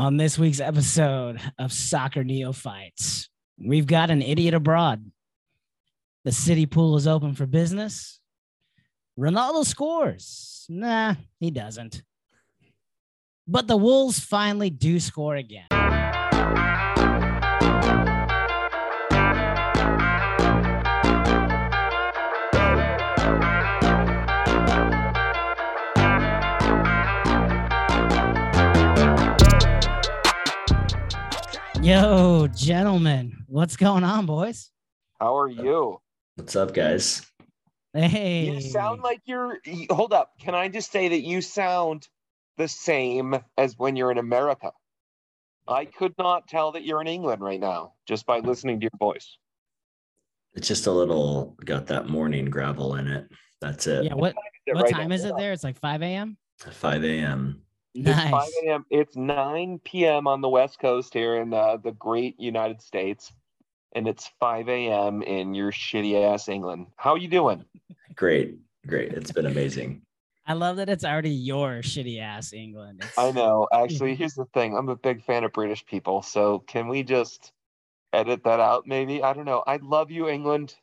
On this week's episode of Soccer Neophytes, we've got an idiot abroad. The city pool is open for business. Ronaldo scores. Nah, he doesn't. But the Wolves finally do score again. Yo, gentlemen, what's going on, boys? How are you? What's up, guys? Hey, You sound like you're. Hold up. Can I just say that you sound the same as when you're in America? I could not tell that you're in England right now just by listening to your voice. It's just a little got that morning gravel in it. That's it. yeah. What Yeah, what right time now. is it there? It's like 5 a.m. 5 a.m. It's 5 a.m. It's 9 p.m. on the West Coast here in uh, the great United States. And it's 5 a.m. in your shitty ass England. How are you doing? Great. Great. It's been amazing. I love that it's already your shitty ass England. It's, I know. Actually, here's the thing. I'm a big fan of British people. So can we just edit that out maybe? I don't know. I love you, England.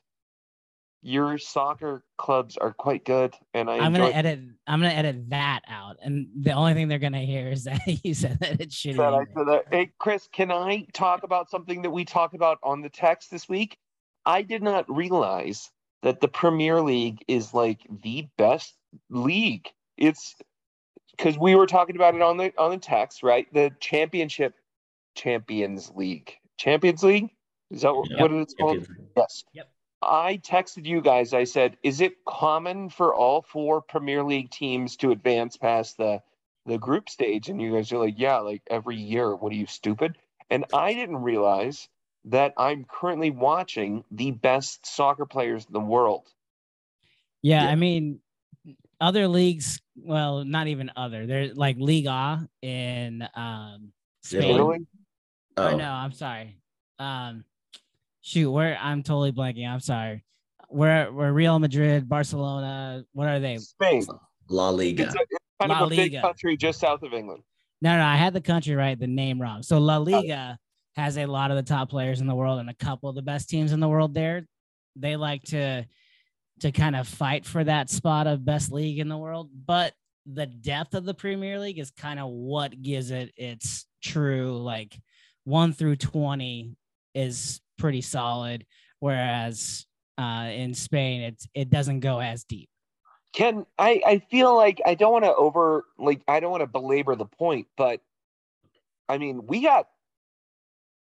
Your soccer clubs are quite good. And I I'm enjoy gonna edit. I'm gonna edit that out, and the only thing they're gonna hear is that you said that it's shitty. that. I said that. Hey, Chris, can I talk about something that we talked about on the text this week? I did not realize that the Premier League is like the best league. It's because we were talking about it on the on the text, right? The Championship Champions League. Champions League? Is that what- Yep. what it's called? Yes. Yep. I texted you guys. I said, "Is it common for all four Premier League teams to advance past the the group stage?" And you guys are like, "Yeah, like every year. What are you stupid?" And I didn't realize that I'm currently watching the best soccer players in the world. Yeah, Yeah. I mean, other leagues. Well, not even other. They're like Liga in um Spain. Italy? Italy? Or Oh, no, I'm sorry. Um, shoot, where I'm totally blanking. I'm sorry. We're we're Real Madrid, Barcelona. What are they? Spain. La Liga. It's, a, it's kind La of a big Liga. country just south of England. No, no, I had the country right, the name wrong. So Oh. La Liga has a lot of the top players in the world and a couple of the best teams in the world there. They like to to kind of fight for that spot of best league in the world, but the depth of the Premier League is kind of what gives it its true like 1 through 20 is pretty solid whereas uh in Spain it's it doesn't go as deep. Ken, I, I feel like I don't want to over like I don't want to belabor the point, but I mean we got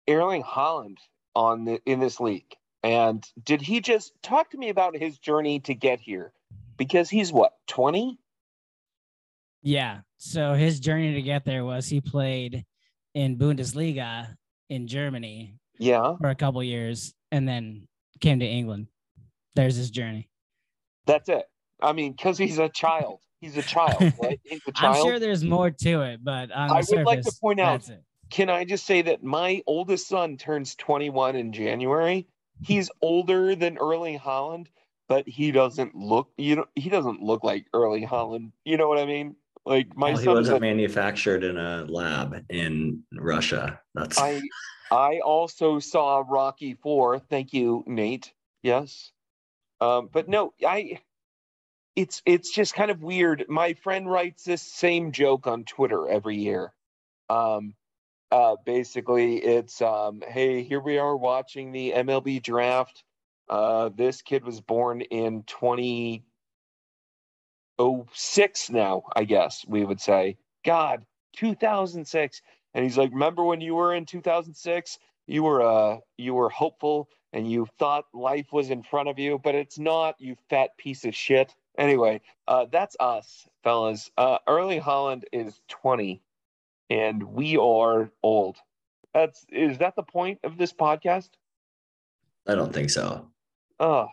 Erling Haaland on the in this league. And did he just talk to me about his journey to get here? Because he's what, 20? Yeah. So his journey to get there was he played in Bundesliga in Germany Yeah, for a couple years and then came to England. There's his journey. that's it. I mean, because he's a child. He's a child, right? He's a I'm sure there's more to it, but I would like to point out- that's it. Can I just say that my oldest son turns 21 in January? He's older than Erling Haaland, but he doesn't look you know he doesn't look like Erling Haaland. You know what I mean? Like my well, he wasn't a- manufactured in a lab in Russia. That's I I also saw Rocky 4. Thank you, Nate. Yes. Um but no, I it's it's just kind of weird. My friend writes this same joke on Twitter every year. Um uh basically it's um hey, here we are watching the MLB draft. Uh this kid was born in 2006 now, I guess we would say. God, 2006 and he's like remember when you were in 2006 you were uh you were hopeful and you thought life was in front of you but it's not you fat piece of shit. Anyway uh that's us fellas. Uh Erling Haaland is 20 and we are old. That's is that the point of this podcast? I don't think so. oh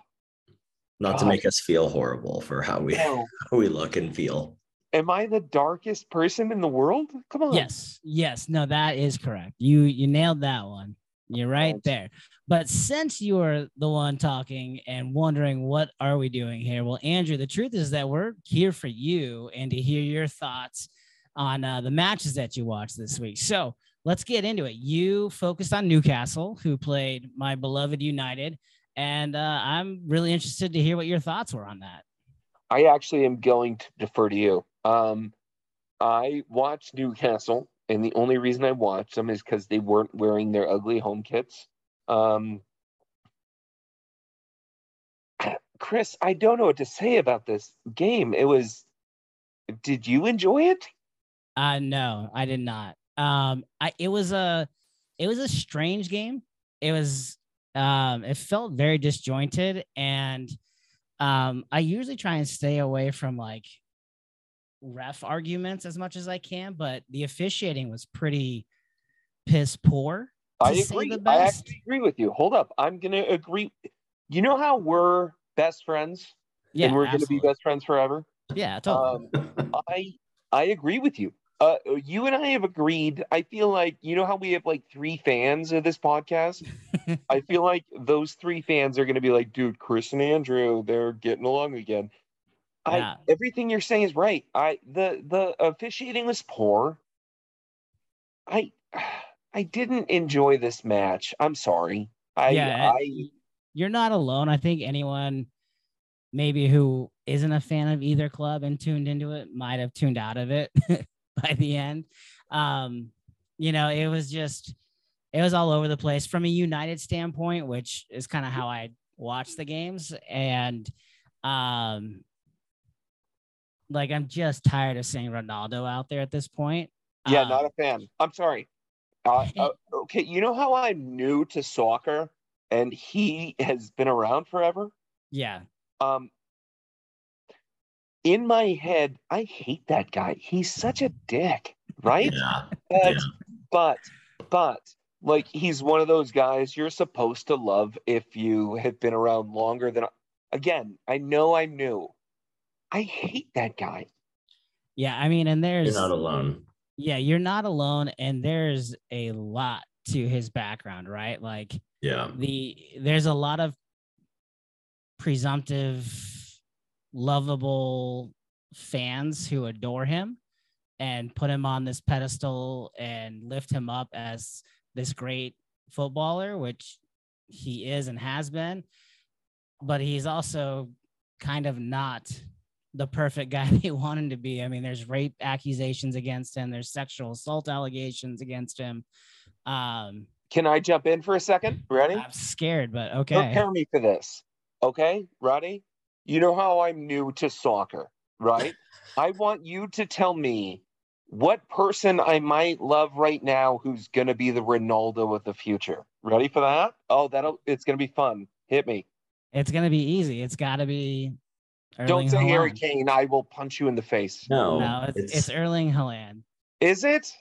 Not to make us feel horrible for how we no. how we look and feel. am I the darkest person in the world come on Yes, yes, no, that is correct. You you nailed that one. You're right there. But since you are the one talking and wondering what are we doing here, well, Andrew, the truth is that we're here for you and to hear your thoughts on uh, the matches that you watched this week. So let's get into it. You focused on Newcastle, who played my beloved United, and uh, I'm really interested to hear what your thoughts were on that. I actually am going to defer to you. Um, I watched Newcastle, and the only reason I watched them is because they weren't wearing their ugly home kits. Um, Chris, I don't know what to say about this game. It was. Did you enjoy it? Uh no, I did not. Um, I it was a it was a strange game. It was um, it felt very disjointed, and um, I usually try and stay away from like ref arguments as much as I can, but the officiating was pretty piss poor. I agree. I actually agree with you. Hold up. I'm gonna agree. You know how we're best friends? Yeah. And we're absolutely. gonna be best friends forever? Yeah, totally. Um, I I agree with you. Uh, you and I have agreed. I feel like you know how we have like three fans of this podcast. I feel like those three fans are going to be like, dude, Chris and Andrew, they're getting along again. Yeah. I everything you're saying is right. I the the officiating was poor. I I didn't enjoy this match. I'm sorry. I Yeah, I You're not alone. I think anyone maybe who isn't a fan of either club and tuned into it might have tuned out of it by the end. Um, you know, it was just it was all over the place from a United standpoint, which is kind of how I watch the games. And um like I'm just tired of seeing Ronaldo out there at this point. yeah, Um, not a fan. I'm sorry. Uh, uh, okay, you know how I'm new to soccer and he has been around forever? yeah. um in my head i hate that guy he's such a dick right Yeah. but, Yeah. but but like he's one of those guys you're supposed to love if you have been around longer than again i know i'm new i hate that guy Yeah, I mean, and there's You're not alone. yeah, you're not alone, and there's a lot to his background, right? Like Yeah. the there's a lot of presumptive, lovable fans who adore him and put him on this pedestal and lift him up as this great footballer, which he is and has been. But he's also kind of not the perfect guy they want him to be. I mean, there's rape accusations against him, there's sexual assault allegations against him. Um, can i jump in for a second ready I'm scared, but okay. prepare me for this okay ready you know how i'm new to soccer right i want you to tell me what person i might love right now who's going to be the ronaldo of the future ready for that oh that'll it's going to be fun hit me It's gonna be easy. It's got to be. don't Erling say harry kane i will punch you in the face No. No, it's, it's Erling Haaland. is it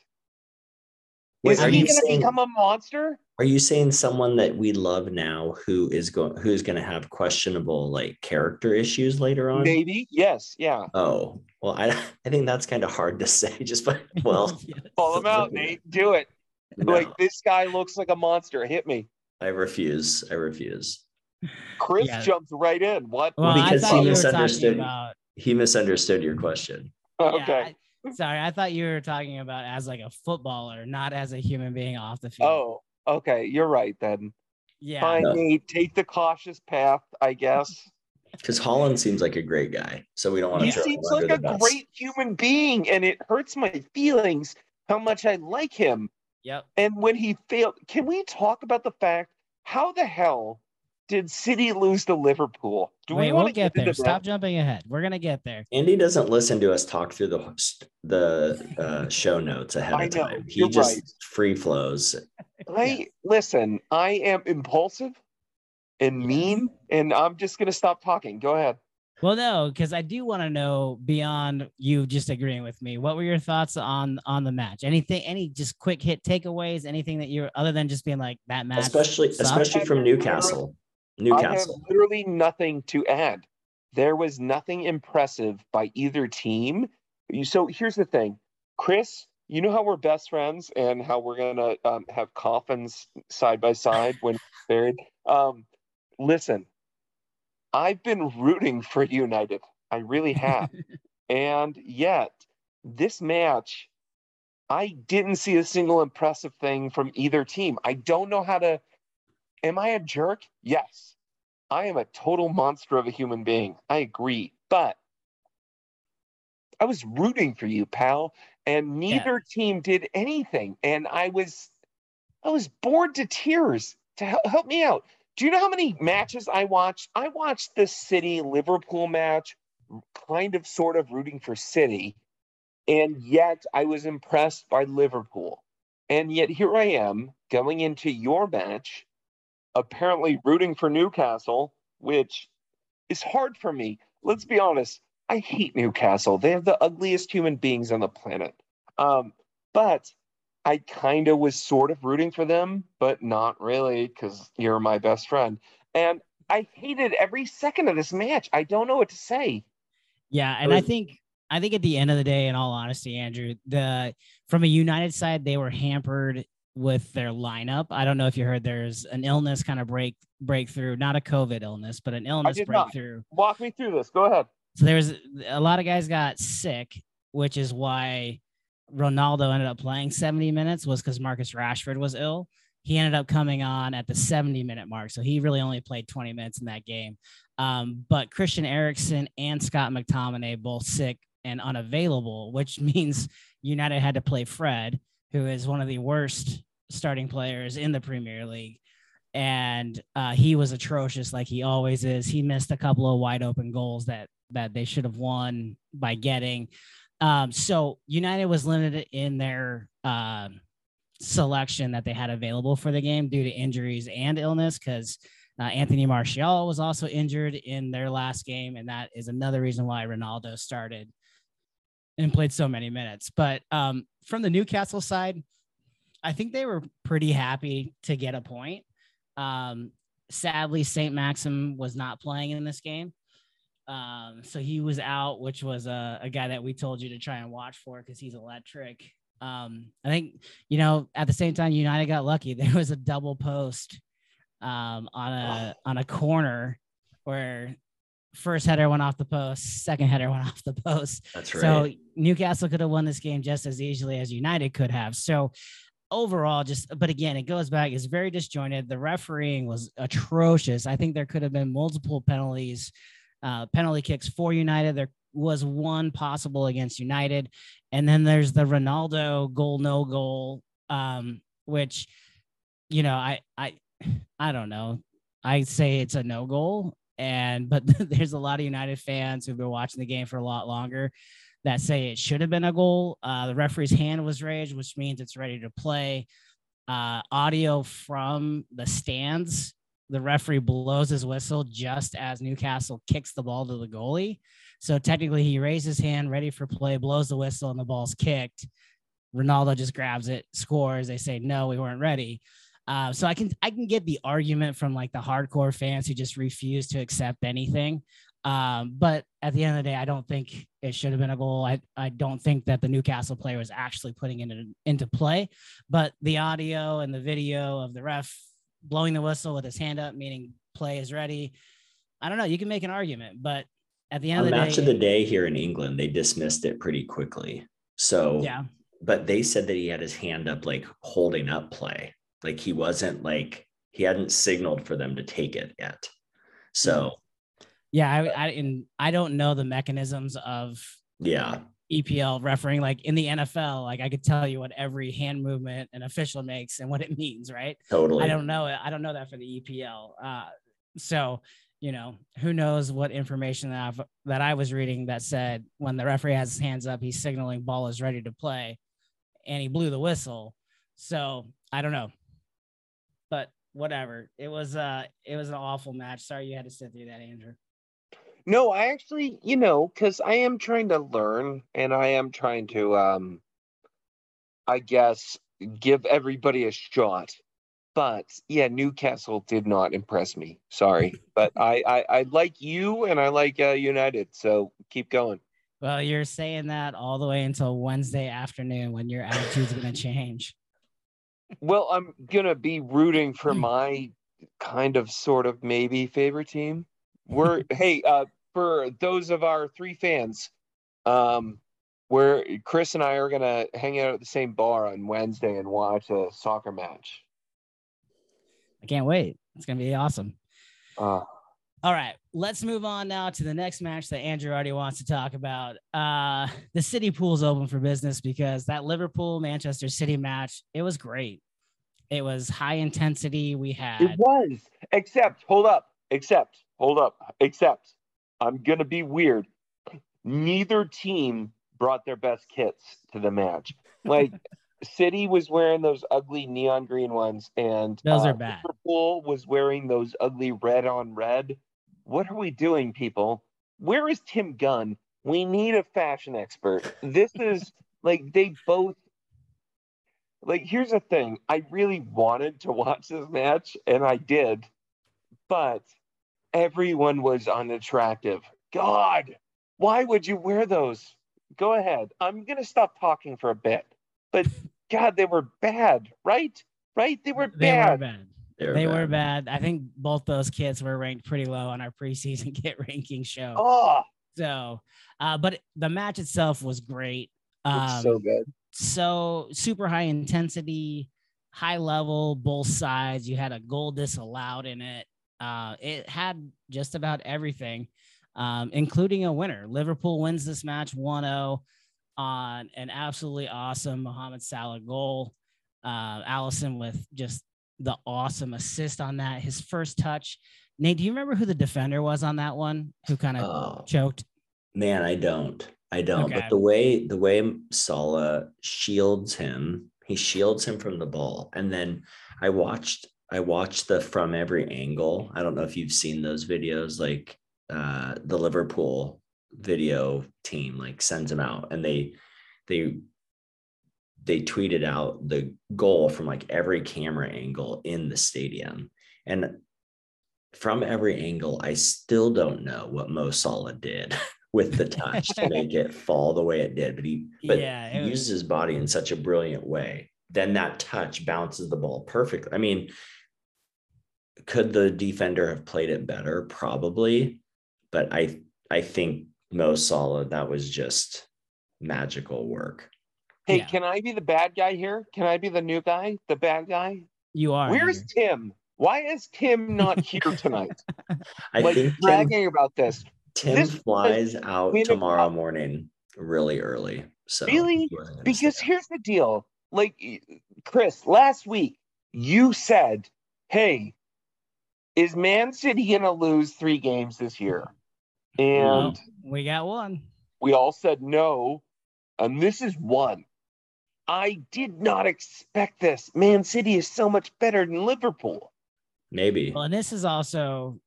Wait, is are he going to become a monster Are you saying someone that we love now who is going who is going to have questionable like character issues later on? maybe yes yeah Oh, well, I I think that's kind of hard to say. Just by well, call him out nate do it no, like this guy looks like a monster hit me I refuse. I refuse. chris Yeah. jumps right in what well, because he you were talking misunderstood. about. He misunderstood your question. Oh, okay Yeah, I- sorry, I thought you were talking about as like a footballer, not as a human being off the field. Oh, okay. You're right then. yeah. Fine, No. Nate. Take the cautious path, I guess. Because Haaland seems like a great guy, so we don't want to. He throw seems him under like a bus. great human being, and it hurts my feelings how much I like him. Yep. And when he failed, can we talk about the fact how the hell did City lose to Liverpool? Do Wait, we we'll want to get there. into Stop jumping ahead. We're gonna get there. Andy doesn't listen to us talk through the the uh, show notes ahead I of know, time. He just right. free flows. I listen. I am impulsive and mean, and I'm just gonna stop talking. Go ahead. Well, no, because I do want to know beyond you just agreeing with me. What were your thoughts on on the match? Anything? Any just quick hit takeaways? Anything that you're other than just being like that match? especially sucked? especially from Newcastle. I have literally nothing to add. There was nothing impressive by either team. So here's the thing, Chris. You know how we're best friends and how we're gonna um, have coffins side by side when buried. Um, listen, I've been rooting for United. I really have, and yet this match, I didn't see a single impressive thing from either team. I don't know how to. Am I a jerk? Yes. I am a total monster of a human being. I agree. But I was rooting for you, pal, and neither yeah. team did anything. And I was I was bored to tears. To help, help me out. Do you know how many matches I watched? I watched the City Liverpool match, kind of sort of rooting for City. And yet I was impressed by Liverpool. And yet here I am going into your match, apparently rooting for Newcastle, which is hard for me. Let's be honest. I hate Newcastle. They have the ugliest human beings on the planet. Um, but I kind of was sort of rooting for them, but not really because you're my best friend. And I hated every second of this match. I don't know what to say. Yeah, and was, I think I think at the end of the day, in all honesty, Andrew, the from a United side, they were hampered with their lineup. I don't know if you heard there's an illness kind of break breakthrough, not a COVID illness, but an illness breakthrough. Not. Walk me through this. Go ahead. So there was a lot of guys got sick, which is why Ronaldo ended up playing 70 minutes was because Marcus Rashford was ill. He ended up coming on at the 70 minute mark. So he really only played 20 minutes in that game. Um, but Christian Eriksen and Scott McTominay both sick and unavailable, which means United had to play Fred, who is one of the worst starting players in the Premier League and uh, he was atrocious like he always is. He missed a couple of wide open goals that that they should have won by getting. Um, so United was limited in their uh, selection that they had available for the game due to injuries and illness because uh, Anthony Martial was also injured in their last game, and that is another reason why Ronaldo started and played so many minutes. But um, from the Newcastle side, I think they were pretty happy to get a point. Um, sadly, St. Maxim was not playing in this game. Um, so he was out, which was a, a guy that we told you to try and watch for because he's electric. Um, I think, you know, at the same time, United got lucky. There was a double post um, on a on a corner where first header went off the post, second header went off the post. That's right. So Newcastle could have won this game just as easily as United could have. So overall, just but again, it goes back. It's very disjointed. The refereeing was atrocious. I think there could have been multiple penalties, uh, penalty kicks for United. There was one possible against United, and then there's the Ronaldo goal, no goal, um, which you know, I I I don't know. I say it's a no goal, and but there's a lot of United fans who've been watching the game for a lot longer that say it should have been a goal. Uh, the referee's hand was raised, which means it's ready to play. Uh, audio from the stands. The referee blows his whistle just as Newcastle kicks the ball to the goalie. So technically, he raised his hand, ready for play, blows the whistle, and the ball's kicked. Ronaldo just grabs it, scores. They say, "No, we weren't ready." Uh, so I can I can get the argument from like the hardcore fans who just refuse to accept anything. Um, but at the end of the day, I don't think it should have been a goal. I, I don't think that the Newcastle player was actually putting it in, into play, but the audio and the video of the ref blowing the whistle with his hand up, meaning play is ready. I don't know. You can make an argument, but at the end of the match day, of the day here in England, they dismissed it pretty quickly. So yeah, but they said that he had his hand up, like holding up play, like he wasn't like he hadn't signaled for them to take it yet. So yeah, I, I and I don't know the mechanisms of yeah EPL refereeing. Like in the NFL, like I could tell you what every hand movement an official makes and what it means, right? Totally. I don't know. I don't know that for the EPL. Uh, so you know, who knows what information that I've, that I was reading that said when the referee has his hands up, he's signaling ball is ready to play, and he blew the whistle. So I don't know, whatever. It was uh, it was an awful match. Sorry you had to sit through that, Andrew. No, I actually, you know, because I am trying to learn and I am trying to, um, I guess, give everybody a shot. But yeah, Newcastle did not impress me. Sorry, but I, I, I like you and I like uh, United. So keep going. Well, you're saying that all the way until Wednesday afternoon when your attitude's going to change. Well, I'm going to be rooting for my kind of, sort of, maybe favorite team. We're hey, uh, for those of our three fans, um, Where Chris and I are gonna hang out at the same bar on Wednesday and watch a soccer match. I can't wait. It's gonna be awesome. Uh, All right, let's move on now to the next match that Andrew already wants to talk about. Uh, the City Pool's open for business because that Liverpool Manchester City match, it was great. It was high intensity. We had it was. Except, hold up. Except, hold up. Except, I'm gonna be weird. Neither team brought their best kits to the match. Like City was wearing those ugly neon green ones, and Those uh, are bad. Liverpool was wearing those ugly red on red. What are we doing, people? Where is Tim Gunn? We need a fashion expert. This is like they both. Like, here's the thing. I really wanted to watch this match, and I did, but everyone was unattractive. God, why would you wear those? Go ahead. I'm gonna stop talking for a bit, but God, they were bad, right? Right? They were they bad. were bad. They're They bad. were bad. I think both those kids were ranked pretty low on our preseason kit ranking show. Oh, So, uh, but the match itself was great. Um, so good. so super high intensity, high level, both sides. You had a goal disallowed in it. Uh, it had just about everything, um, including a winner. Liverpool wins this match 1 0 on an absolutely awesome Mohamed Salah goal. Uh, Alisson with just the awesome assist on that. His first touch. Nate, do you remember who the defender was on that one who kind of Oh, choked? man, I don't. I don't. Okay. But the way the way Salah shields him, he shields him from the ball. And then I watched I watched the from every angle. I don't know if you've seen those videos, like uh the Liverpool video team like sends them out and they they they tweeted out the goal from like every camera angle in the stadium. And from every angle, I still don't know what Mo Salah did with the touch to make it fall the way it did. But he but Yeah, he was- uses his body in such a brilliant way. Then that touch bounces the ball perfectly. I mean, could the defender have played it better? Probably, but I I think Mo Salah that was just magical work. Hey, yeah. can I be the bad guy here? Can I be the new guy, the bad guy? You are. Where's Andrew. Tim? Why is Tim not here tonight? I like think Tim, bragging about this. Tim this flies out tomorrow Cup. morning really early. So Really? he wasn't gonna Because here's the deal. Like Chris, last week you said, "Hey, is Man City gonna lose three games this year?" And Well, we got one. we all said no, and this is one. I did not expect this. Man City is so much better than Liverpool. maybe Well, and this is also,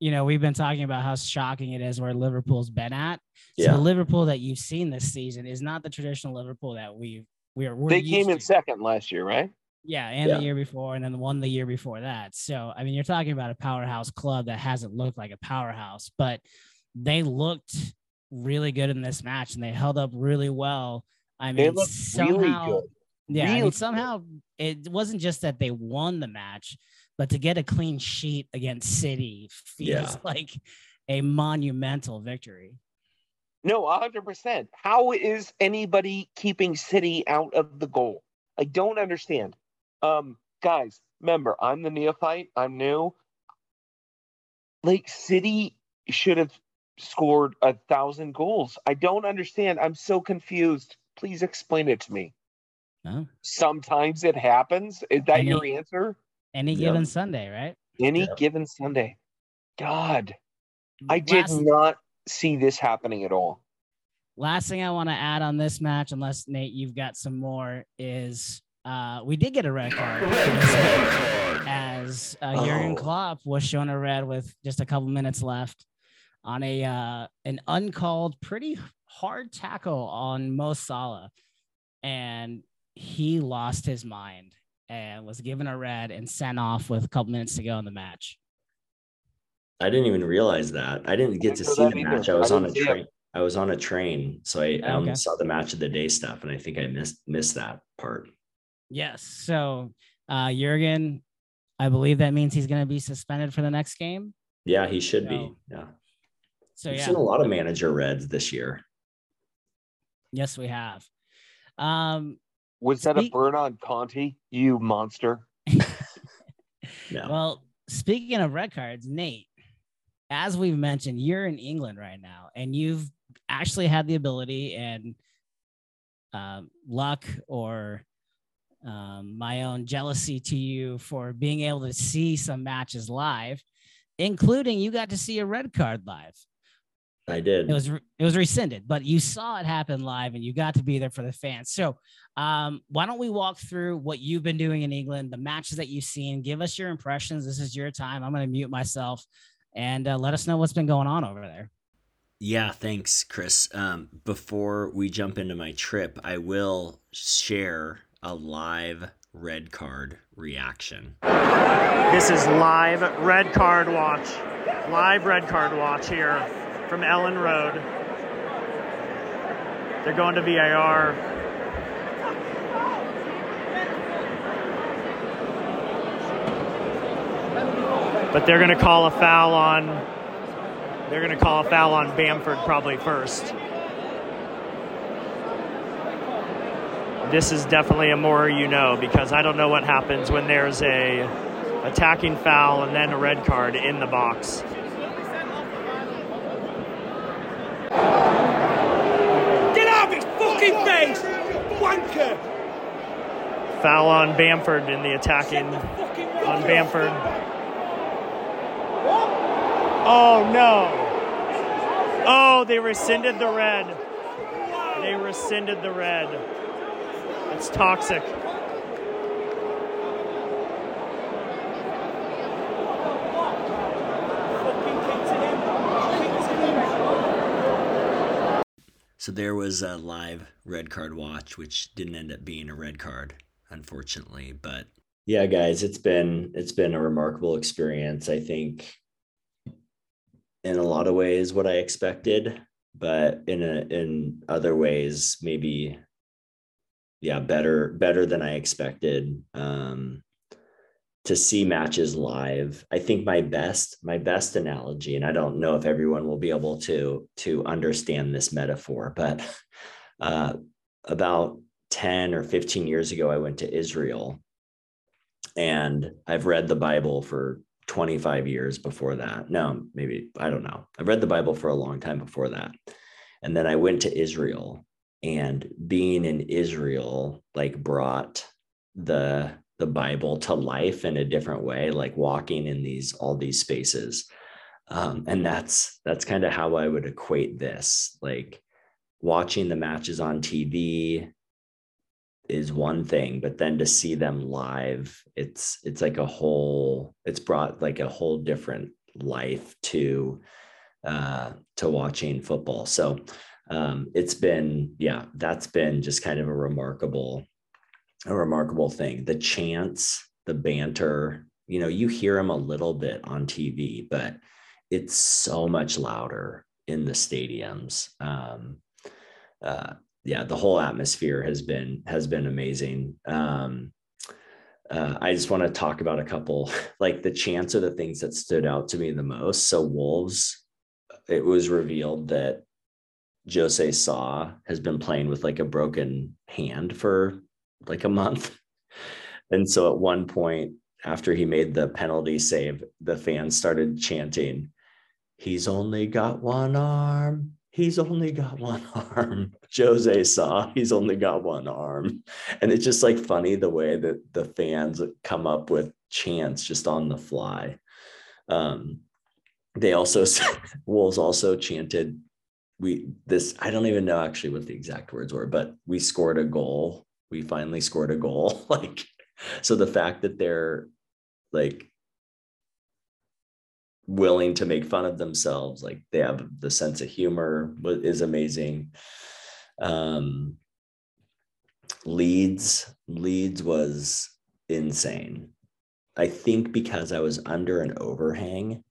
you know, we've been talking about how shocking it is where Liverpool's been at. So Yeah. the Liverpool that you've seen this season is not the traditional Liverpool that we we are. We're they used came in to. second last year, right? Yeah, and Yeah. the year before, and then the one the year before that. So I mean, you're talking about a powerhouse club that hasn't looked like a powerhouse, but they looked really good in this match, and they held up really well. I mean, somehow, really good. yeah, I mean, somehow it wasn't just that they won the match, but to get a clean sheet against City feels Yeah. like a monumental victory. No, 100%. How is anybody keeping City out of the goal? I don't understand. Um, guys, remember, I'm the neophyte. I'm new. Like, City should have scored a thousand goals. I don't understand. I'm so confused. Please explain it to me. No? Sometimes it happens. Is that Any- your answer? Any Yep. given Sunday, right? Any Yep. given Sunday. God, I did not see this happening at all. last thing I want to add on this match, unless Nate, you've got some more, is uh, we did get a red card for this game, as uh, Jurgen Oh. Klopp was shown a red with just a couple minutes left on a uh, an uncalled, pretty hard tackle on Mo Salah, and he lost his mind and was given a red and sent off with a couple minutes to go in the match. I didn't even realize that. I didn't get to see the either. match. I I was on a didn't it. train. I was on a train, so I, I Okay. saw the match of the day stuff, and I think I missed missed that part. Yes. So uh, Jurgen, I believe that means he's going to be suspended for the next game. Yeah, he should be. Yeah, So we've yeah, seen a lot of manager reds this year. Yes, we have. Um, Was that Speak- a burn on Conte, you monster? No. Well, speaking of red cards, Nate, as we've mentioned, you're in England right now, and you've actually had the ability and um, luck or um, my own jealousy to you for being able to see some matches live, including you got to see a red card live. I did. It was re- it was rescinded, but you saw it happen live, and you got to be there for the fans. So, um, why don't we walk through what you've been doing in England, the matches that you've seen? Give us your impressions. This is your time. I'm going to mute myself, and uh, let us know what's been going on over there. Yeah, thanks, Chris. Um, before we jump into my trip, I will share a live red card reaction. This is live red card watch. Live red card watch here from Elland Road. They're going to VAR. But they're going to call a foul on. They're going to call a foul on Bamford probably first. This is definitely a more you know because I don't know what happens when there's a attacking foul and then a red card in the box. Get out of his fucking face! Wanker! Foul on Bamford in the attacking on Bamford. Oh no. Oh, they rescinded the red. They rescinded the red. It's toxic. So there was a live red card watch, which didn't end up being a red card, unfortunately. But yeah, guys, it's been it's been a remarkable experience. I think in a lot of ways what I expected, but in a in other ways maybe yeah, better better than I expected. Um to see matches live. I think my best my best analogy and I don't know if everyone will be able to to understand this metaphor, but uh about 10 or 15 years ago I went to Israel and I've read the Bible for 25 years before that. No, maybe I don't know. I've read the Bible for a long time before that. And then I went to Israel and being in Israel like brought the the Bible to life in a different way, like walking in these all these spaces. Um, and that's that's kind of how I would equate this. Like watching the matches on TV is one thing, but then to see them live, it's it's like a whole, it's brought like a whole different life to uh to watching football. So um it's been, yeah, that's been just kind of a remarkable a remarkable thing. The chants, the banter, you know, you hear them a little bit on TV, but it's so much louder in the stadiums. Um, uh, yeah, the whole atmosphere has been has been amazing. Um, uh, I just want to talk about a couple, like the chants are the things that stood out to me the most. So Wolves, it was revealed that Jose Sá has been playing with like a broken hand for like a month. And so at one point, after he made the penalty save, the fans started chanting, He's only got one arm. He's only got one arm. Jose Sá he's only got one arm. And it's just like funny the way that the fans come up with chants just on the fly. Um, they also, Wolves also chanted, we this i don't even know actually what the exact words were but we scored a goal we finally scored a goal. Like so the fact that they're like willing to make fun of themselves like they have the sense of humor is amazing. Um leeds leeds was insane. I think because i was under an overhang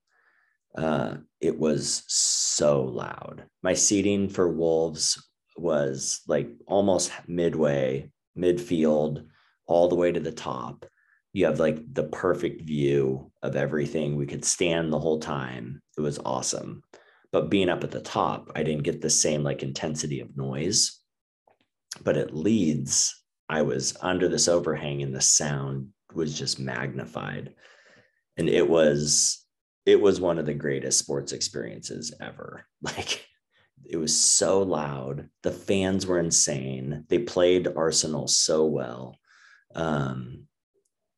uh it was so loud. My seating for wolves was like almost midway midfield all the way to the top. You have like the perfect view of everything. We could stand the whole time. It was awesome. But being up at the top i didn't get the same like intensity of noise. But at Leeds, I was under this overhang and the sound was just magnified. And it was it was one of the greatest sports experiences ever. Like it was so loud. The fans were insane. They played Arsenal so well. Um,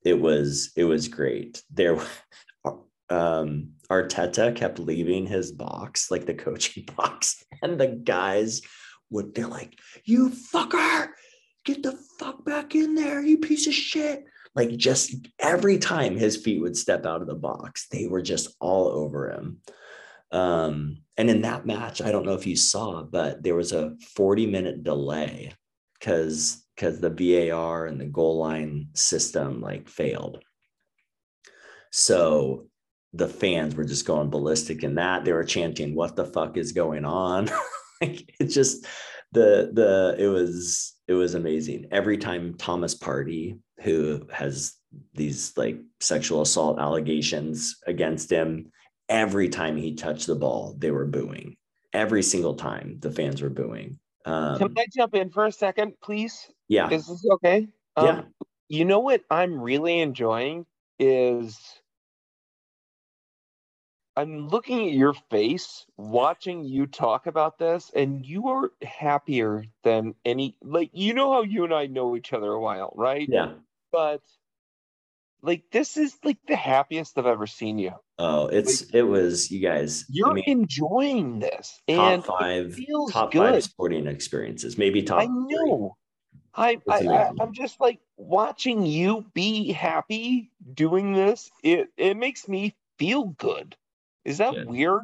it was it was great. There, um, Arteta kept leaving his box, like the coaching box, and the guys would they're like, "You fucker, get the fuck back in there, you piece of shit." Like just every time his feet would step out of the box, they were just all over him. Um, and in that match, I don't know if you saw, but there was a 40 minute delay because because the VAR and the goal line system like failed. So the fans were just going ballistic in that. They were chanting, "What the fuck is going on?" like it just the the it was it was amazing. Every time Thomas Partey, who has these like sexual assault allegations against him, every time he touched the ball, they were booing. Every single time the fans were booing. Um, Can I jump in for a second, please? yeah, Is this okay? Um, Yeah. You know what I'm really enjoying is I'm looking at your face, watching you talk about this, and you are happier than any. Like, you know how you and I know each other a while, right? yeah. But like, this is like the happiest I've ever seen you. Oh, it's it was you guys. You're I mean, enjoying this, top and it five, feels top good. five sporting experiences, maybe top. I three. know. I, I, I I'm just like watching you be happy doing this. It it makes me feel good. Is that Good. weird?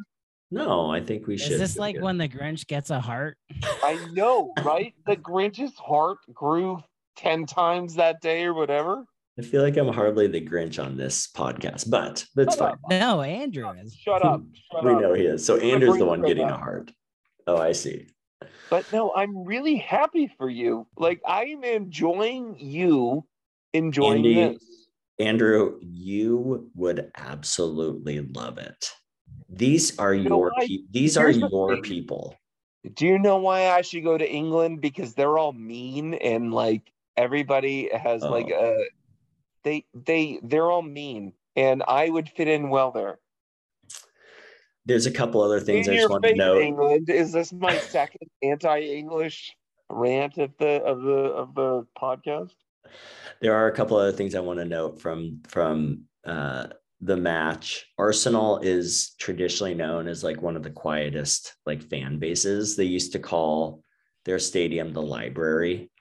No, I think we should. Is this like good. when the Grinch gets a heart? I know, right? The Grinch's heart grew ten times that day or whatever. I feel like I'm hardly the Grinch on this podcast, but that's Shut fine. up. No, Andrew is. Shut up. Shut We up. know he is. So You're Andrew's the one it getting a heart. Oh, I see. But no, I'm really happy for you. Like I'm enjoying you enjoying Andy, this. Andrew, you would absolutely love it. These are You your what? pe- these are Here's the your people. Do you know why I should go to England? Because they're all mean and like everybody has like Oh. a they they they're all mean and I would fit in well there. There's a couple other things in I just want to note. England. Is this my second anti-English rant of the of the of the podcast? There are a couple other things I want to note from from uh, the match. Arsenal is traditionally known as like one of the quietest like fan bases. They used to call their stadium the library,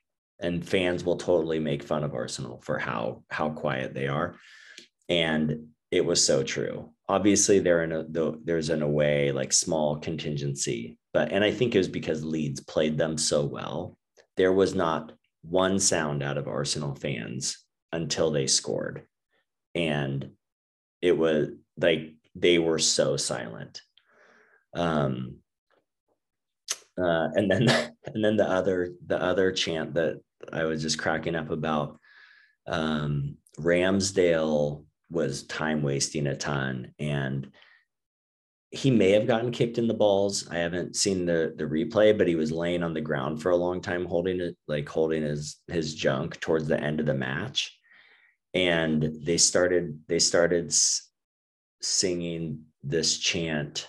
and fans will totally make fun of Arsenal for how how quiet they are. And it was so true. Obviously, they're in a there's an away like small contingency, but and I think it was because Leeds played them so well. There was not one sound out of Arsenal fans until they scored. And it was like they were so silent. Um uh, and then and then the other the other chant that I was just cracking up about um Ramsdale was time wasting a ton and he may have gotten kicked in the balls. I haven't seen the the replay, but he was laying on the ground for a long time, holding it like holding his his junk towards the end of the match. And they started they started singing this chant,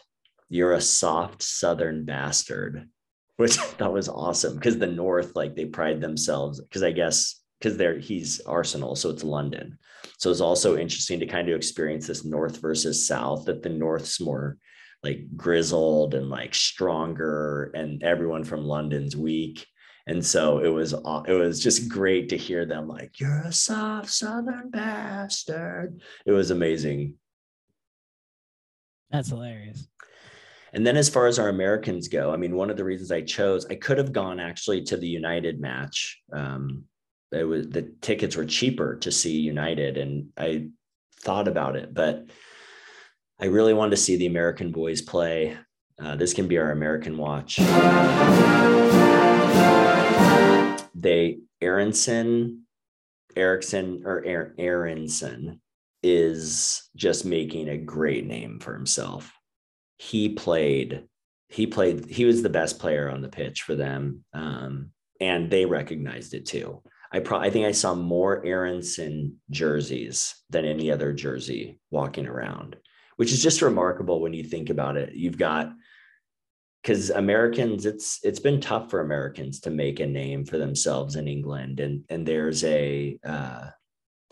"You're a soft Southern bastard," which thought was awesome because the North like they pride themselves because I guess because they're he's Arsenal, so it's London. So it's also interesting to kind of experience this North versus South. That the North's more like grizzled and like stronger and everyone from london's weak and so it was it was just great to hear them like you're a soft southern bastard it was amazing That's hilarious. And then as far as our americans go i mean one of the reasons i chose i could have gone actually to the united match um it was the tickets were cheaper to see united and i thought about it but I really wanted to see the American boys play. Uh, this can be our American watch. They Aaronson, Erickson or Aaron, Aaronson is just making a great name for himself. He played, he played, he was the best player on the pitch for them. Um, and they recognized it too. I pro- I think I saw more Aaronson jerseys than any other jersey walking around, which is just remarkable when you think about it. You've got because Americans, it's it's been tough for Americans to make a name for themselves in England, and and there's a uh,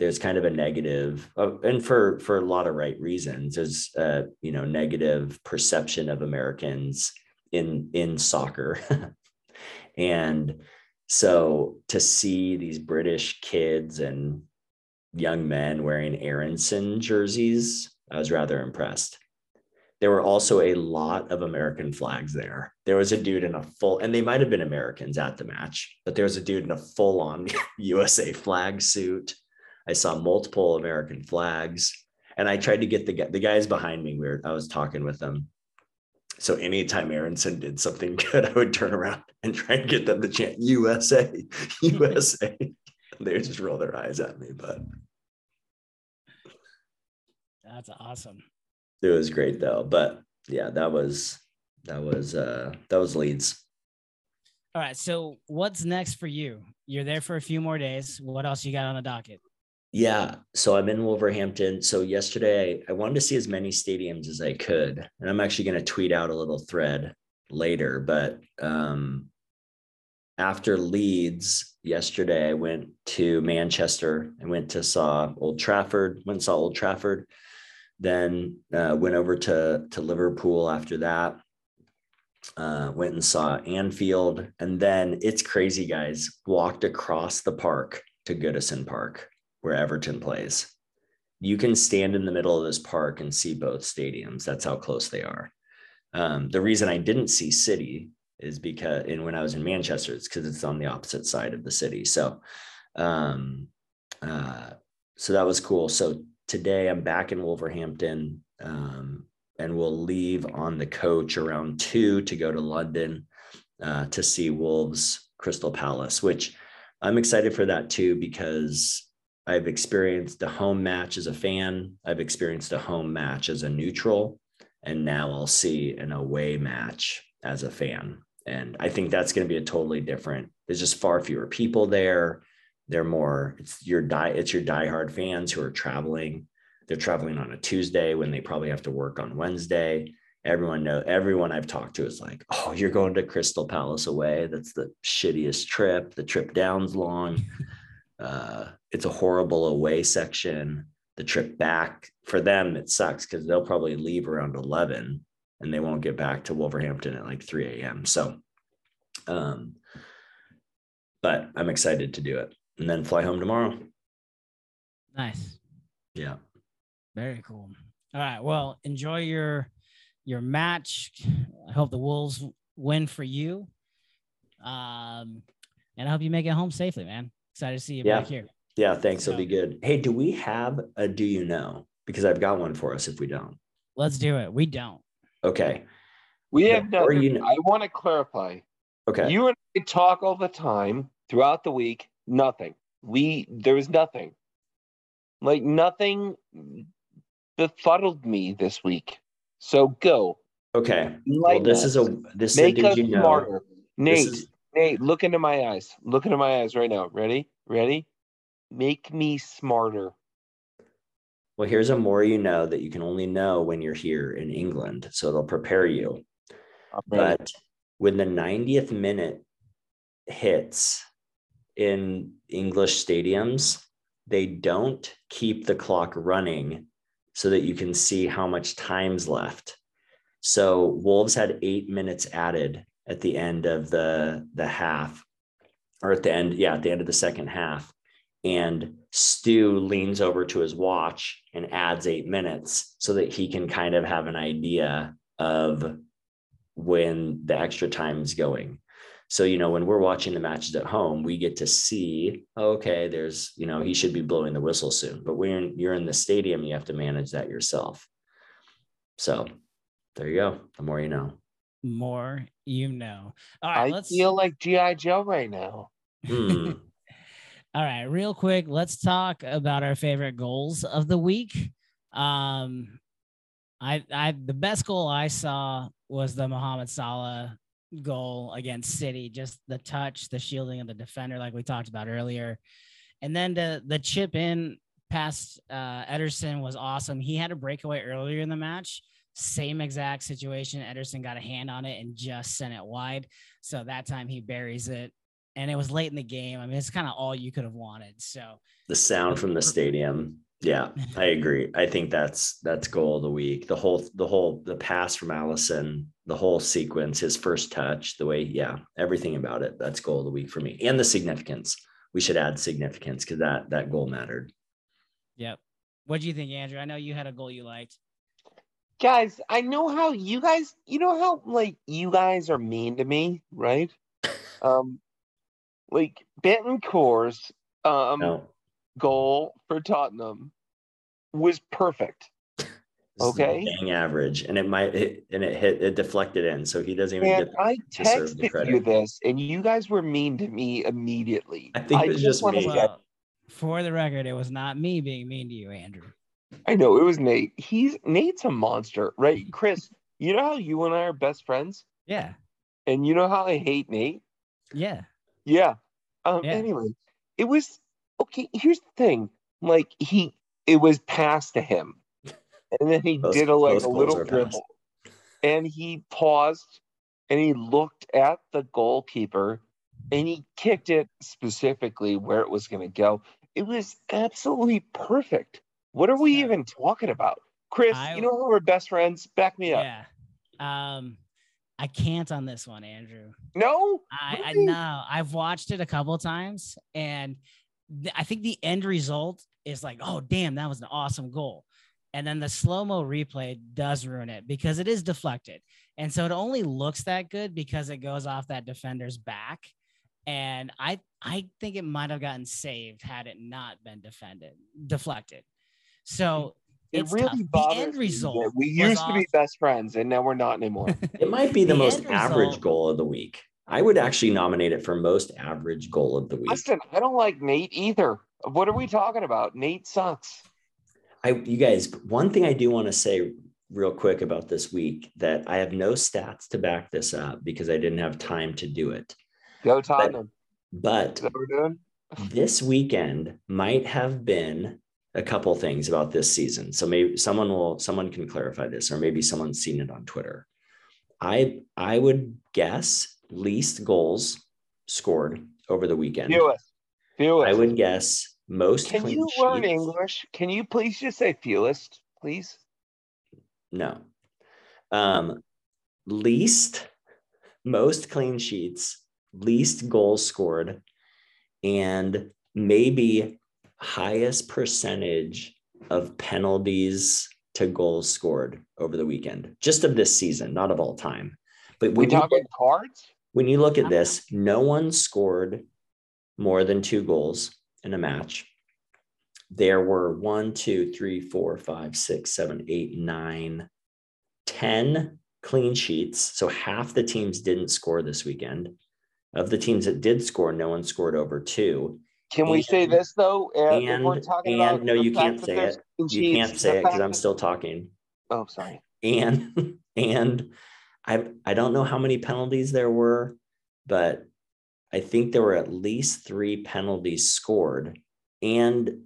there's kind of a negative, uh, and for for a lot of right reasons, there's a you know negative perception of Americans in in soccer, and so to see these British kids and young men wearing Aaronson jerseys, I was rather impressed there were also a lot of American flags there. There was a dude in a full, and they might have been Americans at the match, but there was a dude in a full on USA flag suit. I saw multiple American flags, and I tried to get the the guys behind me. Weird. I was talking with them. So anytime Aaronson did something good, I would turn around and try and get them to chant USA, USA. they would just roll their eyes at me, but that's awesome it was great though. But yeah, that was that was uh that was Leeds. All right. So what's next for you? You're there for a few more days. What else you got on the docket? Yeah. So I'm in Wolverhampton. So yesterday I wanted to see as many stadiums as I could. And I'm actually going to tweet out a little thread later. But um after Leeds yesterday, I went to Manchester. I went to saw Old Trafford, went saw Old Trafford then uh, went over to to Liverpool after that. Uh, went and saw Anfield, and then it's crazy, guys. Walked across the park to Goodison Park, where Everton plays. You can stand in the middle of this park and see both stadiums. That's how close they are. Um, the reason I didn't see City is because, and when I was in Manchester, it's because it's on the opposite side of the city. So, um, uh, so that was cool. So today I'm back in Wolverhampton um, and we'll leave on the coach around two to go to London uh, to see Wolves Crystal Palace, which I'm excited for that too because I've experienced a home match as a fan, I've experienced a home match as a neutral, and now I'll see an away match as a fan. And I think that's going to be a totally different. There's just far fewer people there. They're more it's your die it's your diehard fans who are traveling. They're traveling on a tuesday when they probably have to work on wednesday. Everyone know everyone i've talked to is like oh you're going to crystal palace away? That's the shittiest trip. The trip down's long uh, it's a horrible away section the trip back for them it sucks because they'll probably leave around 11 and they won't get back to wolverhampton at like 3 a.m so um but i'm excited to do it and then fly home tomorrow. Nice. Yeah. Very cool. All right. Well, enjoy your your match. I hope the Wolves win for you. Um, and I hope you make it home safely, man. Excited to see you yeah. back here. Yeah, thanks. So, It'll be good. Hey, do we have a do you know? Because I've got one for us if we don't. Let's do it. We don't. Okay. We have no. You know. I want to clarify. Okay. You and I talk all the time throughout the week Nothing. We there was nothing. Like nothing befuddled me this week. So go. Okay. well, this us. is a this make is a, us you know, smarter. Nate, is... Nate, look into my eyes. Look into my eyes right now. Ready? Ready? Make me smarter. Well, here's a more you know that you can only know when you're here in England. So it'll prepare you. But when the 90th minute hits, in English stadiums, they don't keep the clock running so that you can see how much time's left. So Wolves had eight minutes added at the end of the the half, or at the end, yeah, at the end of the second half. And Stu leans over to his watch and adds eight minutes so that he can kind of have an idea of when the extra time is going. So, you know, when we're watching the matches at home, we get to see, oh, okay, there's, you know, he should be blowing the whistle soon. But when you're in the stadium, you have to manage that yourself. So there you go. The more you know. More you know. All right. I let's... feel like G.I. Joe right now. Hmm. All right, real quick, let's talk about our favorite goals of the week. Um, I, I, the best goal I saw was the Mohamed Salah goal against City, just the touch, the shielding of the defender, like we talked about earlier. And then the the chip in past uh, Ederson was awesome. He had a breakaway earlier in the match. Same exact situation. Ederson got a hand on it and just sent it wide. So that time he buries it. And it was late in the game. I mean, it's kind of all you could have wanted. So the sound from the stadium. Yeah, I agree. I think that's that's goal of the week. The whole the whole the pass from Alisson, the whole sequence, his first touch, the way, yeah, everything about it. That's goal of the week for me. And the significance. We should add significance because that that goal mattered. Yep. What do you think, Andrew? I know you had a goal you liked. Guys, I know how you guys, you know how like you guys are mean to me, right? Um, like Bentancur's um No, goal for Tottenham was perfect. this Okay. dang average, and it might hit, and it hit it deflected in, so he doesn't even And get. I deserve the texted credit. you this, and you guys were mean to me immediately. I think it was just wanna me. Well, for the record, it was not me being mean to you, Andrew. I know it was Nate. He's Nate's a monster, right? Chris, you know how you and I are best friends, Yeah. and you know how I hate Nate. Yeah. Yeah. Um. Yeah. Anyway, it was okay. Here's the thing: like he, it was passed to him, and then he Most- did a like a little are passed. dribble, and he paused, and he looked at the goalkeeper, and he kicked it specifically where it was going to go. It was absolutely perfect. What are we Yeah. even talking about, Chris? I- you know how we're best friends. Back me up. Yeah. Um, I can't on this one, Andrew. No. I, I Really? know. I've watched it a couple times, and th- I think the end result is like, oh, damn, that was an awesome goal. And then the slow mo replay does ruin it because it is deflected. And so it only looks that good because it goes off that defender's back. And I I think it might have gotten saved had it not been defended, deflected. So It it's really tough. The bothers end me result. that We used to be best friends, and now we're not anymore. It might be the, The most average result- goal of the week. I would actually nominate it for most average goal of the week. Listen, I don't like Nate either. What are we talking about? Nate sucks. I, you guys, one thing I do want to say real quick about this week that I have no stats to back this up because I didn't have time to do it. Go Tottenham. But Is that what we're doing? this weekend might have been a couple things about this season. So maybe someone will someone can clarify this, or maybe someone's seen it on Twitter. I I would guess least goals scored over the weekend. Fewest. Fewest. I would guess most. Can clean you learn sheets. English? Can you please just say fewest, please? No. Um, least, most clean sheets, least goals scored, and maybe highest percentage of penalties to goals scored over the weekend, just of this season, not of all time. But We when you, talking look, cards? when you look at uh-huh. this, no one scored more than two goals in a match. There were one, two, three, four, five, six, seven, eight, nine, 10 clean sheets. So half the teams didn't score this weekend. Of the teams that did score, no one scored over two. Can we say this though? If and- we're talking and- about no, you can't say it. You can't say it because I'm still talking. Oh, sorry. And and I I don't know how many penalties there were, but I think there were at least three penalties scored and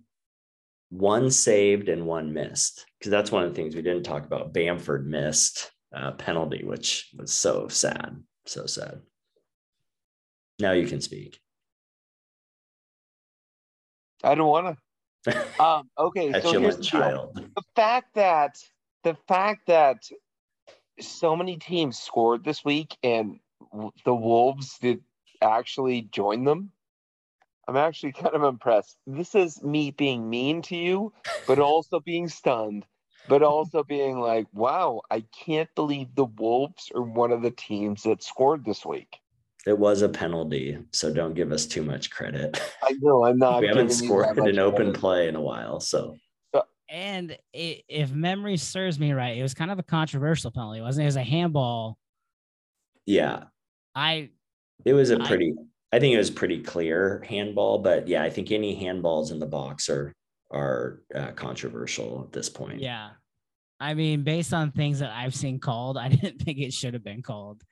one saved and one missed. Because that's one of the things we didn't talk about. Bamford missed a penalty, which was so sad. So sad. Now you can speak. I don't want to. Um, okay, so here's Petulant the deal. child. the fact that the fact that so many teams scored this week and the Wolves did actually join them. I'm actually kind of impressed. This is me being mean to you, but also being stunned, but also being like, wow, I can't believe the Wolves are one of the teams that scored this week. It was a penalty, so don't give us too much credit. I know I'm not. we haven't scored that much an open credit. play in a while, so And i if memory serves me right, it was kind of a controversial penalty, wasn't it? It was a handball. yeah, I it was a pretty. I think it was pretty clear handball, but yeah, I think any handballs in the box are are uh, controversial at this point. yeah. I mean, based on things that I've seen called, I didn't think it should have been called.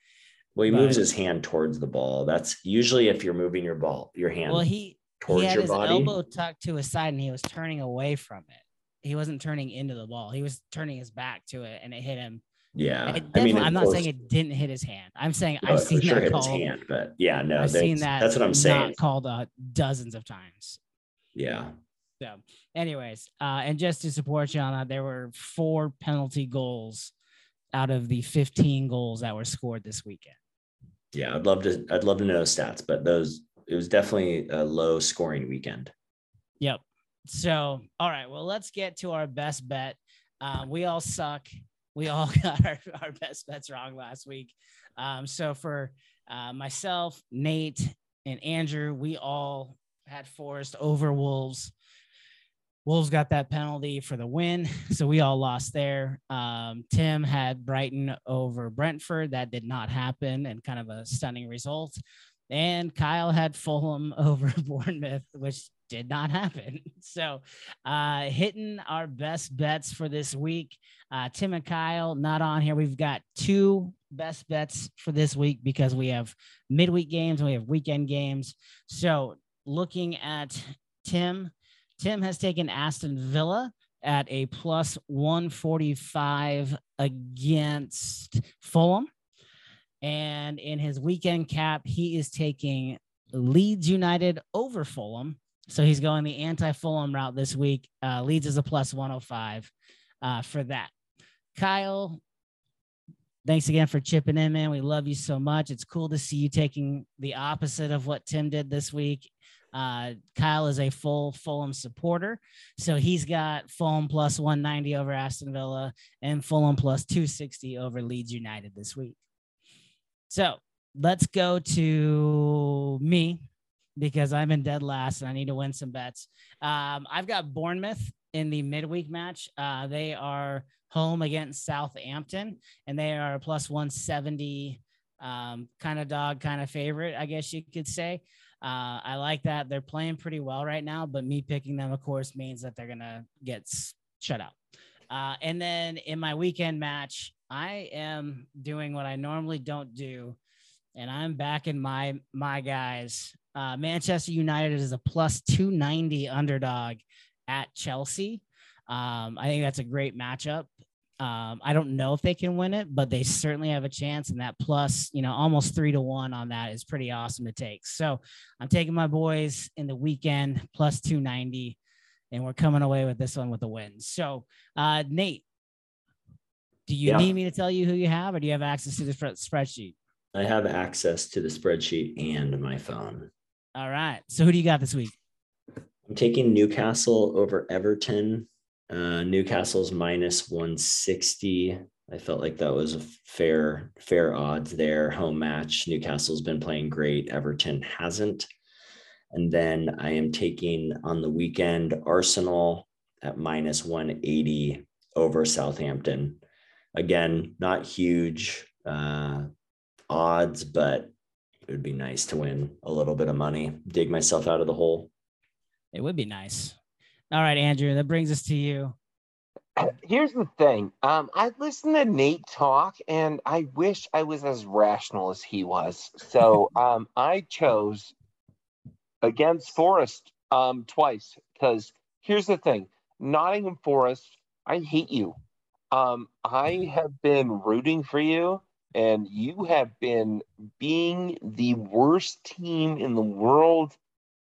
Well, he But- moves his hand towards the ball. That's usually if you're moving your ball, your hand Well, he towards he had your his body. elbow tucked to his side and he was turning away from it. He wasn't turning into the ball. He was turning his back to it, and it hit him. Yeah. I mean, I'm not course- saying it didn't hit his hand. I'm saying no, I've seen sure that called. hand, but yeah, no, I've seen that's- that. That's what I'm saying. Called uh, dozens of times. Yeah. So, anyways, uh, and just to support you on that, there were four penalty goals out of the 15 goals that were scored this weekend. Yeah. I'd love to, I'd love to know the stats, but those, it was definitely a low scoring weekend. Yep. So, all right. Well, let's get to our best bet. Uh, we all suck. We all got our, our best bets wrong last week. Um, so, for uh, myself, Nate, and Andrew, we all had Forest over Wolves. Wolves got that penalty for the win. So we all lost there. Um, Tim had Brighton over Brentford. That did not happen and kind of a stunning result. And Kyle had Fulham over Bournemouth, which did not happen. So uh, hitting our best bets for this week. Uh, Tim and Kyle not on here. We've got two best bets for this week because we have midweek games and we have weekend games. So looking at Tim, Tim has taken Aston Villa at a plus 145 against Fulham. And in his weekend cap, he is taking Leeds United over Fulham. So he's going the anti Fulham route this week. Uh, Leeds is a plus 105 uh, for that. Kyle, thanks again for chipping in, man. We love you so much. It's cool to see you taking the opposite of what Tim did this week. Uh, Kyle is a full Fulham supporter. So he's got Fulham plus 190 over Aston Villa and Fulham plus 260 over Leeds United this week. So let's go to me because I'm in dead last and I need to win some bets. Um, I've got Bournemouth in the midweek match. Uh, they are home against Southampton and they are a plus 170 um, kind of dog, kind of favorite, I guess you could say. Uh, I like that. They're playing pretty well right now, but me picking them, of course, means that they're to get shut out. Uh, and then in my weekend match, I am doing what I normally don't do, and I'm backing my my guys. Uh, Manchester United is a plus 290 underdog at Chelsea. Um, I think that's a great matchup. Um, I don't know if they can win it, but they certainly have a chance. And that plus, you know, almost three to one on that is pretty awesome to take. So I'm taking my boys in the weekend plus 290, and we're coming away with this one with a win. So, uh, Nate, do you Yeah. need me to tell you who you have, or do you have access to the spreadsheet? I have access to the spreadsheet and my phone. All right. So, who do you got this week? I'm taking Newcastle over Everton. Uh, Newcastle's minus 160. I felt like that was a fair fair odds there. Home match. Newcastle's been playing great. Everton hasn't. And then I am taking on the weekend Arsenal at minus 180 over Southampton. Again, not huge uh, odds, but it would be nice to win a little bit of money, dig myself out of the hole. It would be nice. All right, Andrew, that brings us to you. Here's the thing. Um, I listened to Nate talk, and I wish I was as rational as he was. So um, I chose against Forest um, twice because here's the thing: Nottingham Forest. I hate you. Um, I have been rooting for you, and you have been being the worst team in the world.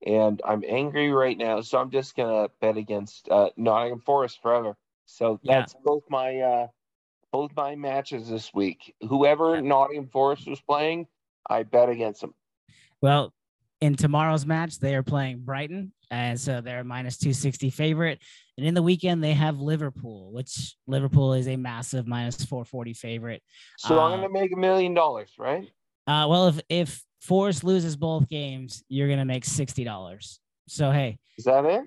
And I'm angry right now, so I'm just gonna bet against uh, Nottingham Forest forever. So Yeah. that's both my uh both my matches this week. Whoever Nottingham Forest was playing, I bet against them. Well, in tomorrow's match, they are playing Brighton, and so they're a minus 260 favorite. And in the weekend, they have Liverpool, which Liverpool is a massive minus 440 favorite. So Uh, I'm gonna make a million dollars, right? Uh, well, if if Forest loses both games, you're gonna make sixty dollars. So hey, Is that it?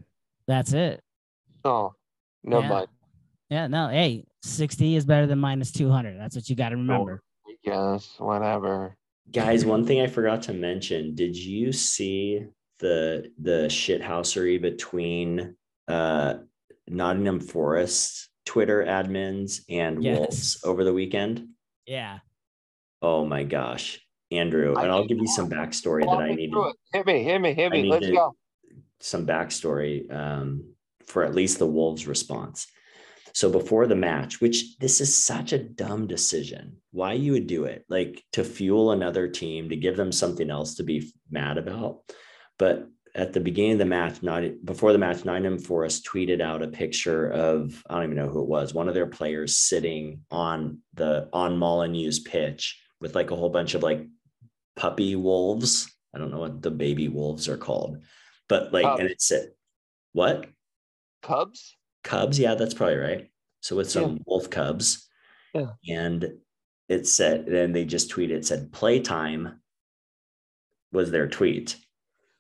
that's it. Oh, no Yeah. mind. Yeah, no, hey, sixty is better than minus two hundred. That's what you got to remember. Yes, whatever. Guys, one thing I forgot to mention, did you see the the shithousery between uh Nottingham Forest Twitter admins and Yes. Wolves over the weekend? Yeah, Oh my gosh. Andrew, and I'll give you some backstory that I need. Hit me, hit me, hit me. Let's go. some backstory um, for at least the Wolves' response. So before the match, which this is such a dumb decision, why you would do it, like to fuel another team, to give them something else to be mad about. But at the beginning of the match, not before the match, Nottingham Forest tweeted out a picture of I don't even know who it was, one of their players sitting on the on Molyneux's pitch with like a whole bunch of like puppy wolves. I don't know what the baby wolves are called, but like, and Cubs. it said, what? Cubs? Cubs? Yeah, that's probably right. So with some wolf cubs. Yeah. And it said, then they just tweeted, it said playtime was their tweet,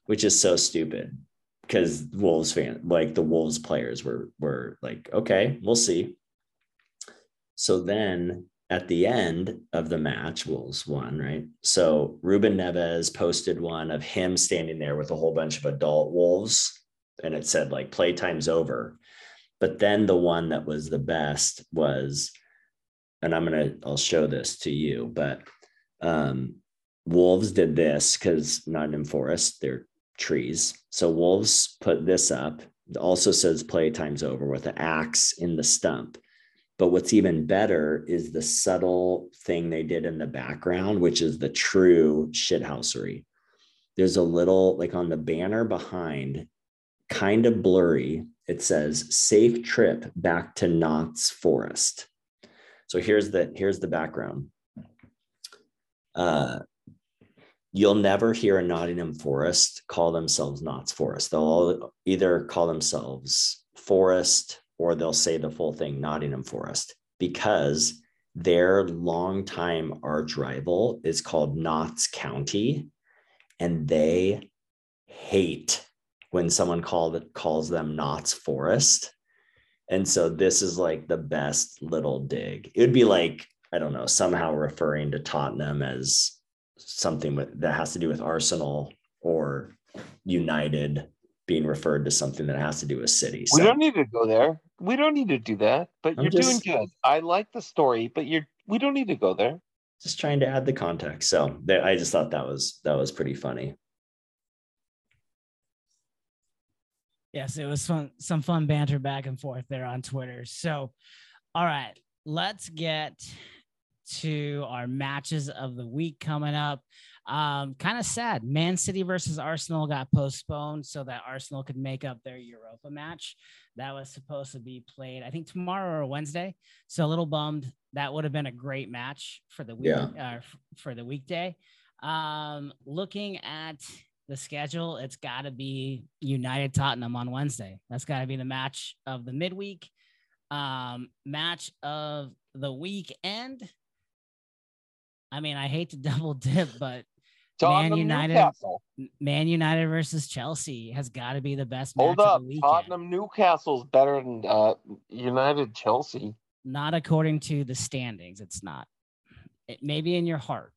which is so stupid because Wolves fan, like the Wolves players were were like, okay, we'll see. So then at the end of the match, Wolves won, right? So Ruben Neves posted one of him standing there with a whole bunch of adult wolves, and it said like playtime's over. But then the one that was the best was, and I'm gonna I'll show this to you, but um Wolves did this because Nottingham Forest, they're trees. So Wolves put this up. It also says playtime's over with an axe in the stump. But what's even better is the subtle thing they did in the background, which is the true shithousery. There's a little, like on the banner behind, kind of blurry, it says safe trip back to Notts Forest. So here's the here's the background. Uh, you'll never hear a Nottingham Forest call themselves Notts Forest. They'll all either call themselves Forest or they'll say the full thing Nottingham Forest because their longtime arch rival is called Notts County, and they hate when someone called calls them Notts Forest. And so this is like the best little dig. It would be like, I don't know, somehow referring to Tottenham as something with, that has to do with Arsenal or United being referred to something that has to do with city. We don't need to go there. We don't need to do that. But I'm you're just- doing good. I like the story, but you're we don't need to go there. just trying to add the context. So there, I just thought that was that was pretty funny. Yes, it was fun, some fun banter back and forth there on Twitter. So, all right, let's get to our matches of the week coming up. Um, kind of sad. Man City versus Arsenal got postponed so that Arsenal could make up their Europa match. That was supposed to be played, I think, tomorrow or Wednesday. So a little bummed. That would have been a great match for the week Yeah. uh, for the weekday. Um, looking at the schedule, it's got to be United Tottenham on Wednesday. That's got to be the match of the midweek. Um, match of the weekend. I mean, I hate to double dip, but Tottenham United- Newcastle. Man United versus Chelsea has got to be the best match Hold of up. the weekend. Tottenham Newcastle's better than uh, United Chelsea. Not according to the standings. It's not. It may be in your heart.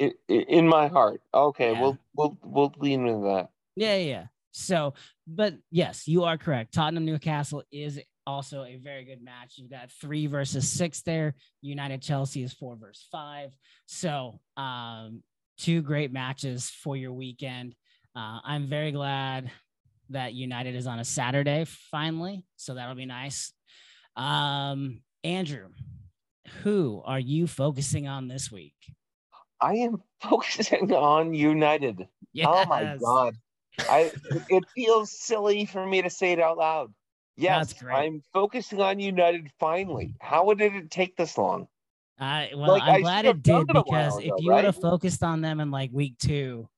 I i in my heart. Okay, Yeah. we'll we'll we'll lean into that. Yeah, yeah, yeah. So, but yes, you are correct. Tottenham Newcastle is also a very good match. You've got three versus six there. United Chelsea is four versus five. So, um, two great matches for your weekend. Uh, I'm very glad that United is on a Saturday finally. So that'll be nice. Um, Andrew, who are you focusing on this week? I am focusing on United. Oh my god. I it feels silly for me to say it out loud. Yes, I'm focusing on United finally. How did it take this long? I well, Like, I'm I glad it did it a while because if ago, you would have focused on them in like week two,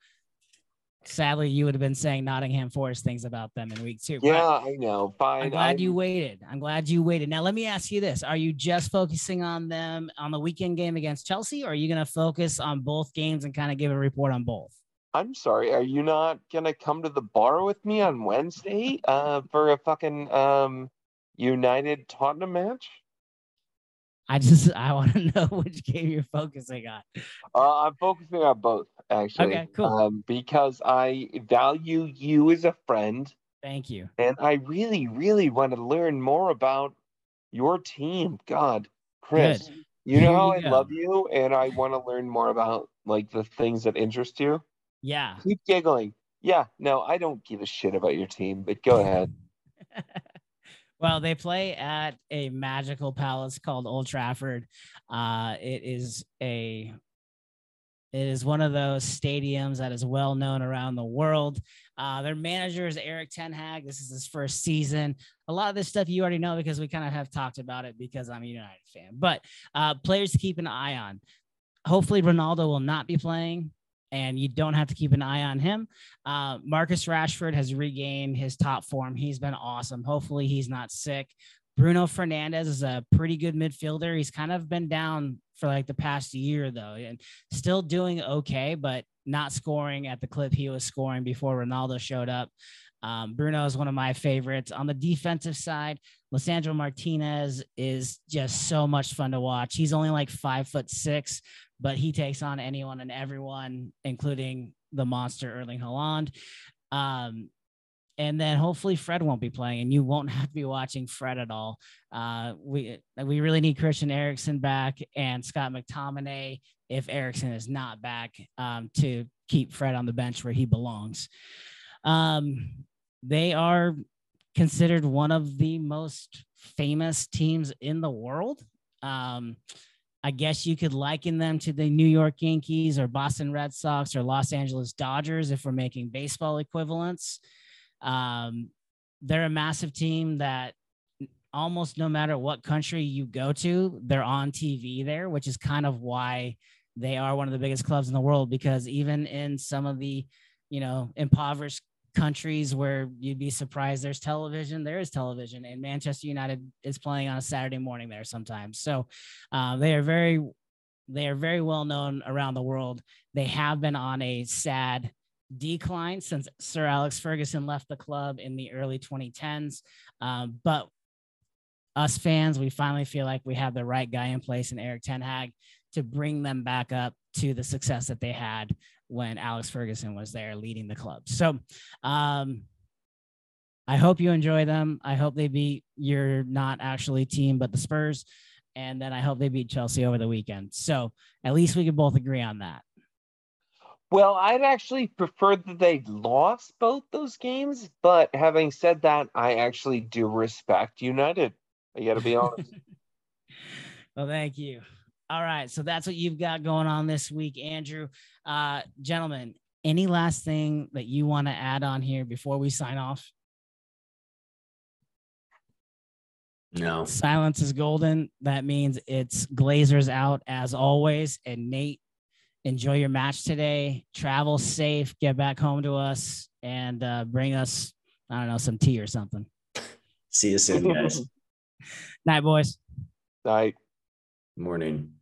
sadly you would have been saying Nottingham Forest things about them in week two. But Yeah, I know. Fine. I'm glad I'm- you waited. I'm glad you waited. Now let me ask you this: Are you just focusing on them on the weekend game against Chelsea, or are you going to focus on both games and kind of give a report on both? I'm sorry. Are you not gonna come to the bar with me on Wednesday uh, for a fucking um, United Tottenham match? I just I want to know which game you're focusing on. Uh, I'm focusing on both actually. Okay, cool. Um, because I value you as a friend, Thank you. and I really, really want to learn more about your team. God, Chris, Good. You know how I go. love you and I want to learn more about like the things that interest you? Yeah. Keep giggling. Yeah, no, I don't give a shit about your team, but go ahead. well, they play at a magical palace called Old Trafford. Uh, it is a it is one of those stadiums that is well known around the world. Uh, their manager is Erik Ten Hag. This is his first season. A lot of this stuff you already know because we kind of have talked about it because I'm a United fan. But uh, players to keep an eye on. Hopefully, Ronaldo will not be playing, and you don't have to keep an eye on him. Uh, Marcus Rashford has regained his top form. He's been awesome. Hopefully, he's not sick. Bruno Fernandes is a pretty good midfielder. He's kind of been down for like the past year, though, and still doing okay, but not scoring at the clip he was scoring before Ronaldo showed up. Um, Bruno is one of my favorites. On the defensive side, Lisandro Martinez is just so much fun to watch. He's only like five foot six, but he takes on anyone and everyone, including the monster Erling Haaland. Um, and then hopefully Fred won't be playing, and you won't have to be watching Fred at all. Uh, we we really need Christian Eriksen back and Scott McTominay if Eriksen is not back um, to keep Fred on the bench where he belongs. Um, they are considered one of the most famous teams in the world. Um, I guess you could liken them to the New York Yankees or Boston Red Sox or Los Angeles Dodgers if we're making baseball equivalents. Um, they're a massive team that almost no matter what country you go to, they're on TV there, which is kind of why they are one of the biggest clubs in the world. Because even in some of the, you know, impoverished countries where you'd be surprised there's television, there is television, and Manchester United is playing on a Saturday morning there sometimes. So uh, they are very, they are very well known around the world. They have been on a sad decline since Sir Alex Ferguson left the club in the early 2010s. Um, but us fans, we finally feel like we have the right guy in place in Erik Ten Hag to bring them back up to the success that they had when Alex Ferguson was there leading the club. So, um, I hope you enjoy them. I hope they beat your not actually team, but the Spurs. And then I hope they beat Chelsea over the weekend. So at least we can both agree on that. Well, I'd actually prefer that they lost both those games, but having said that, I actually do respect United. I got to be honest. well, thank you. All right, so that's what you've got going on this week, Andrew. Uh, gentlemen, any last thing that you want to add on here before we sign off? No. Silence is golden. That means it's Glazers out as always. And Nate, enjoy your match today. Travel safe. Get back home to us and uh, bring us, I don't know, some tea or something. See you soon, guys. Night, boys. Night. Morning.